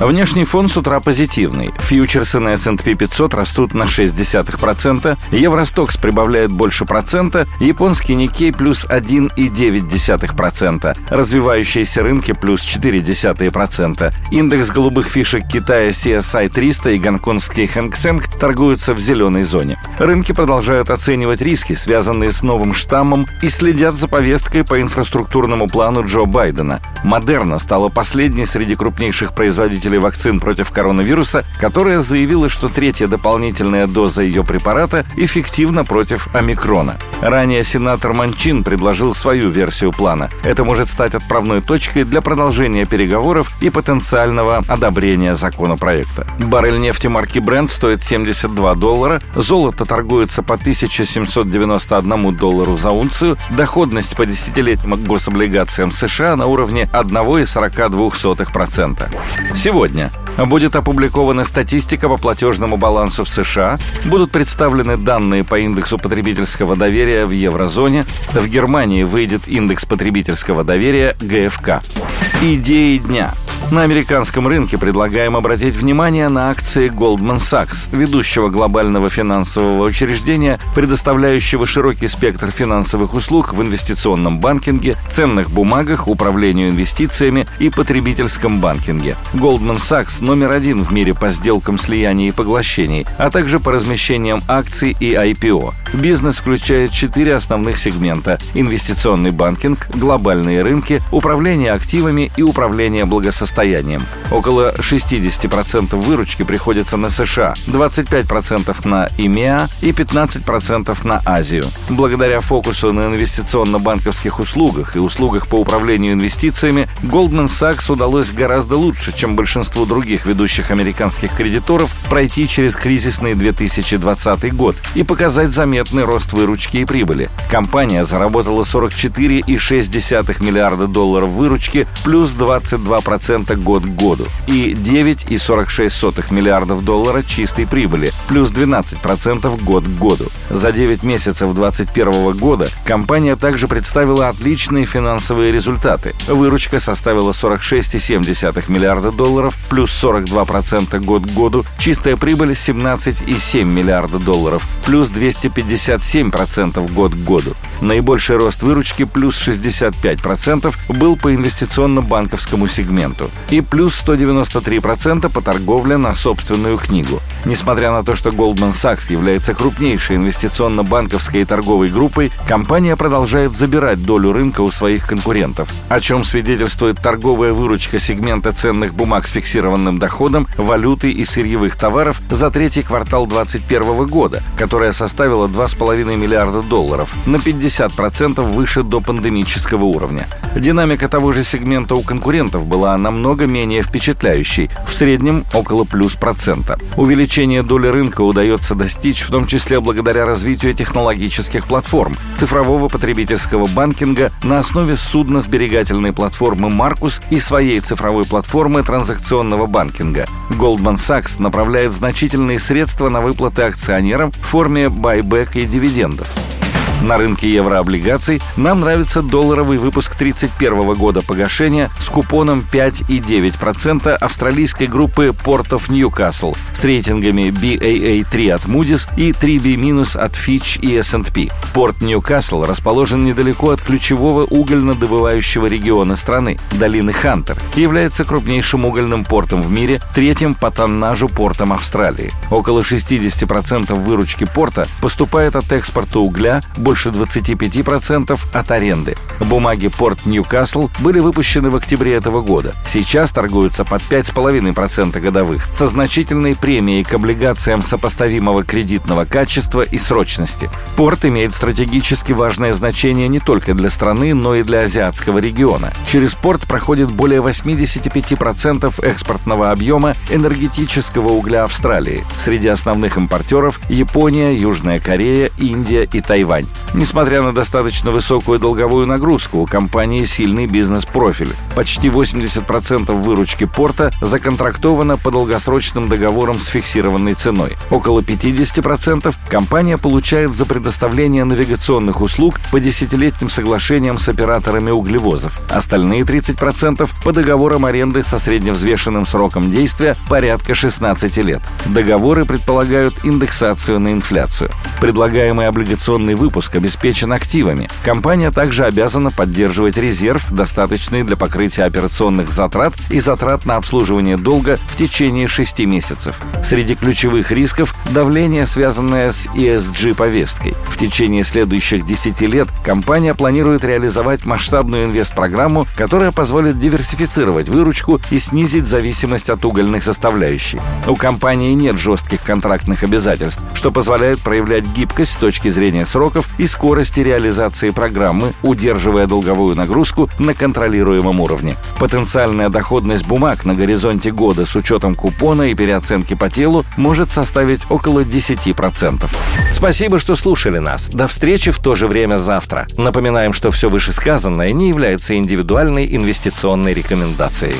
Внешний фон с утра позитивный. Фьючерсы на S&P 500 растут на 0,6%, Евростокс прибавляет больше процента, японский Никей плюс 1,9%, развивающиеся рынки плюс 0,4%, индекс голубых фишек Китая CSI 300 и гонконгский Хэнк торгуются в зеленой зоне. Рынки продолжают оценивать риски, связанные с новым штаммом, и следят за повесткой по инфраструктурному плану Джо Байдена. Модерна стала последней среди крупнейших производителей вакцин против коронавируса, которая заявила, что третья дополнительная доза ее препарата эффективна против омикрона. Ранее сенатор Манчин предложил свою версию плана. Это может стать отправной точкой для продолжения переговоров и потенциального одобрения законопроекта. Баррель нефти марки Brent стоит 72 доллара, золото торгуется по 1791 доллару за унцию, доходность по десятилетним гособлигациям США на уровне 1,42%. Сегодня будет опубликована статистика по платежному балансу в США, будут представлены данные по индексу потребительского доверия в еврозоне, в Германии выйдет индекс потребительского доверия ГФК. Идеи дня – на американском рынке предлагаем обратить внимание на акции Goldman Sachs, ведущего глобального финансового учреждения, предоставляющего широкий спектр финансовых услуг в инвестиционном банкинге, ценных бумагах, управлению инвестициями и потребительском банкинге. Goldman Sachs номер один в мире по сделкам слияний и поглощений, а также по размещениям акций и IPO. Бизнес включает четыре основных сегмента – инвестиционный банкинг, глобальные рынки, управление активами и управление благосостоянием состоянием. Около 60% выручки приходится на США, 25% на ИМЕА и 15% на Азию. Благодаря фокусу на инвестиционно-банковских услугах и услугах по управлению инвестициями, Goldman Sachs удалось гораздо лучше, чем большинству других ведущих американских кредиторов, пройти через кризисный 2020 год и показать заметный рост выручки и прибыли. Компания заработала 44,6 миллиарда долларов выручки, плюс 22% год к году и 9,46 миллиардов долларов чистой прибыли, плюс 12% год к году. За 9 месяцев 2021 года компания также представила отличные финансовые результаты. Выручка составила 46,7 миллиарда долларов, плюс 42% год к году, чистая прибыль 17,7 миллиарда долларов, плюс 257% год к году. Наибольший рост выручки плюс 65% был по инвестиционно-банковскому сегменту и плюс 193% по торговле на собственную книгу. Несмотря на то, что Goldman Sachs является крупнейшей инвестиционно-банковской и торговой группой, компания продолжает забирать долю рынка у своих конкурентов, о чем свидетельствует торговая выручка сегмента ценных бумаг с фиксированным доходом, валюты и сырьевых товаров за третий квартал 2021 года, которая составила 2,5 миллиарда долларов, на 50% выше до пандемического уровня. Динамика того же сегмента у конкурентов была намного менее впечатляющей, в среднем около плюс процента. Увеличение доли рынка удается достичь в том числе благодаря развитию технологических платформ, цифрового потребительского банкинга на основе судно-сберегательной платформы Marcus и своей цифровой платформы транзакционного банкинга. Goldman Sachs направляет значительные средства на выплаты акционерам в форме байбека и дивидендов. На рынке еврооблигаций нам нравится долларовый выпуск 31 года погашения с купоном 5,9% австралийской группы Port of Newcastle с рейтингами BAA3 от Moody's и 3B- от Fitch и S&P. Порт Ньюкасл расположен недалеко от ключевого угольно-добывающего региона страны, долины Хантер, и является крупнейшим угольным портом в мире, третьим по тоннажу портом Австралии. Около 60% выручки порта поступает от экспорта угля, больше 25% от аренды. Бумаги Порт Ньюкасл были выпущены в октябре этого года. Сейчас торгуются под 5,5% годовых, со значительной премией к облигациям сопоставимого кредитного качества и срочности. Порт имеет стратегически важное значение не только для страны, но и для азиатского региона. Через порт проходит более 85% экспортного объема энергетического угля Австралии. Среди основных импортеров Япония, Южная Корея, Индия и Тайвань. Несмотря на достаточно высокую долговую нагрузку, у компании сильный бизнес-профиль. Почти 80% выручки порта законтрактовано по долгосрочным договорам с фиксированной ценой. Около 50% компания получает за предоставление навигационных услуг по десятилетним соглашениям с операторами углевозов. Остальные 30% по договорам аренды со средневзвешенным сроком действия порядка 16 лет. Договоры предполагают индексацию на инфляцию. Предлагаемый облигационный выпуск обеспечен активами. Компания также обязана поддерживать резерв, достаточный для покрытия операционных затрат и затрат на обслуживание долга в течение 6 месяцев. Среди ключевых рисков – давление, связанное с ESG-повесткой. В течение следующих 10 лет компания планирует реализовать масштабную инвестпрограмму, которая позволит диверсифицировать выручку и снизить зависимость от угольных составляющих. У компании нет жестких контрактных обязательств, что позволяет проявлять гибкость с точки зрения сроков и скорости реализации программы, удерживая долговую нагрузку на контролируемом уровне. Потенциальная доходность бумаг на горизонте года с учетом купона и переоценки по телу может составить около 10%. Спасибо, что слушали нас. До встречи в то же время завтра. Напоминаем, что все вышесказанное не является индивидуальной инвестиционной рекомендацией.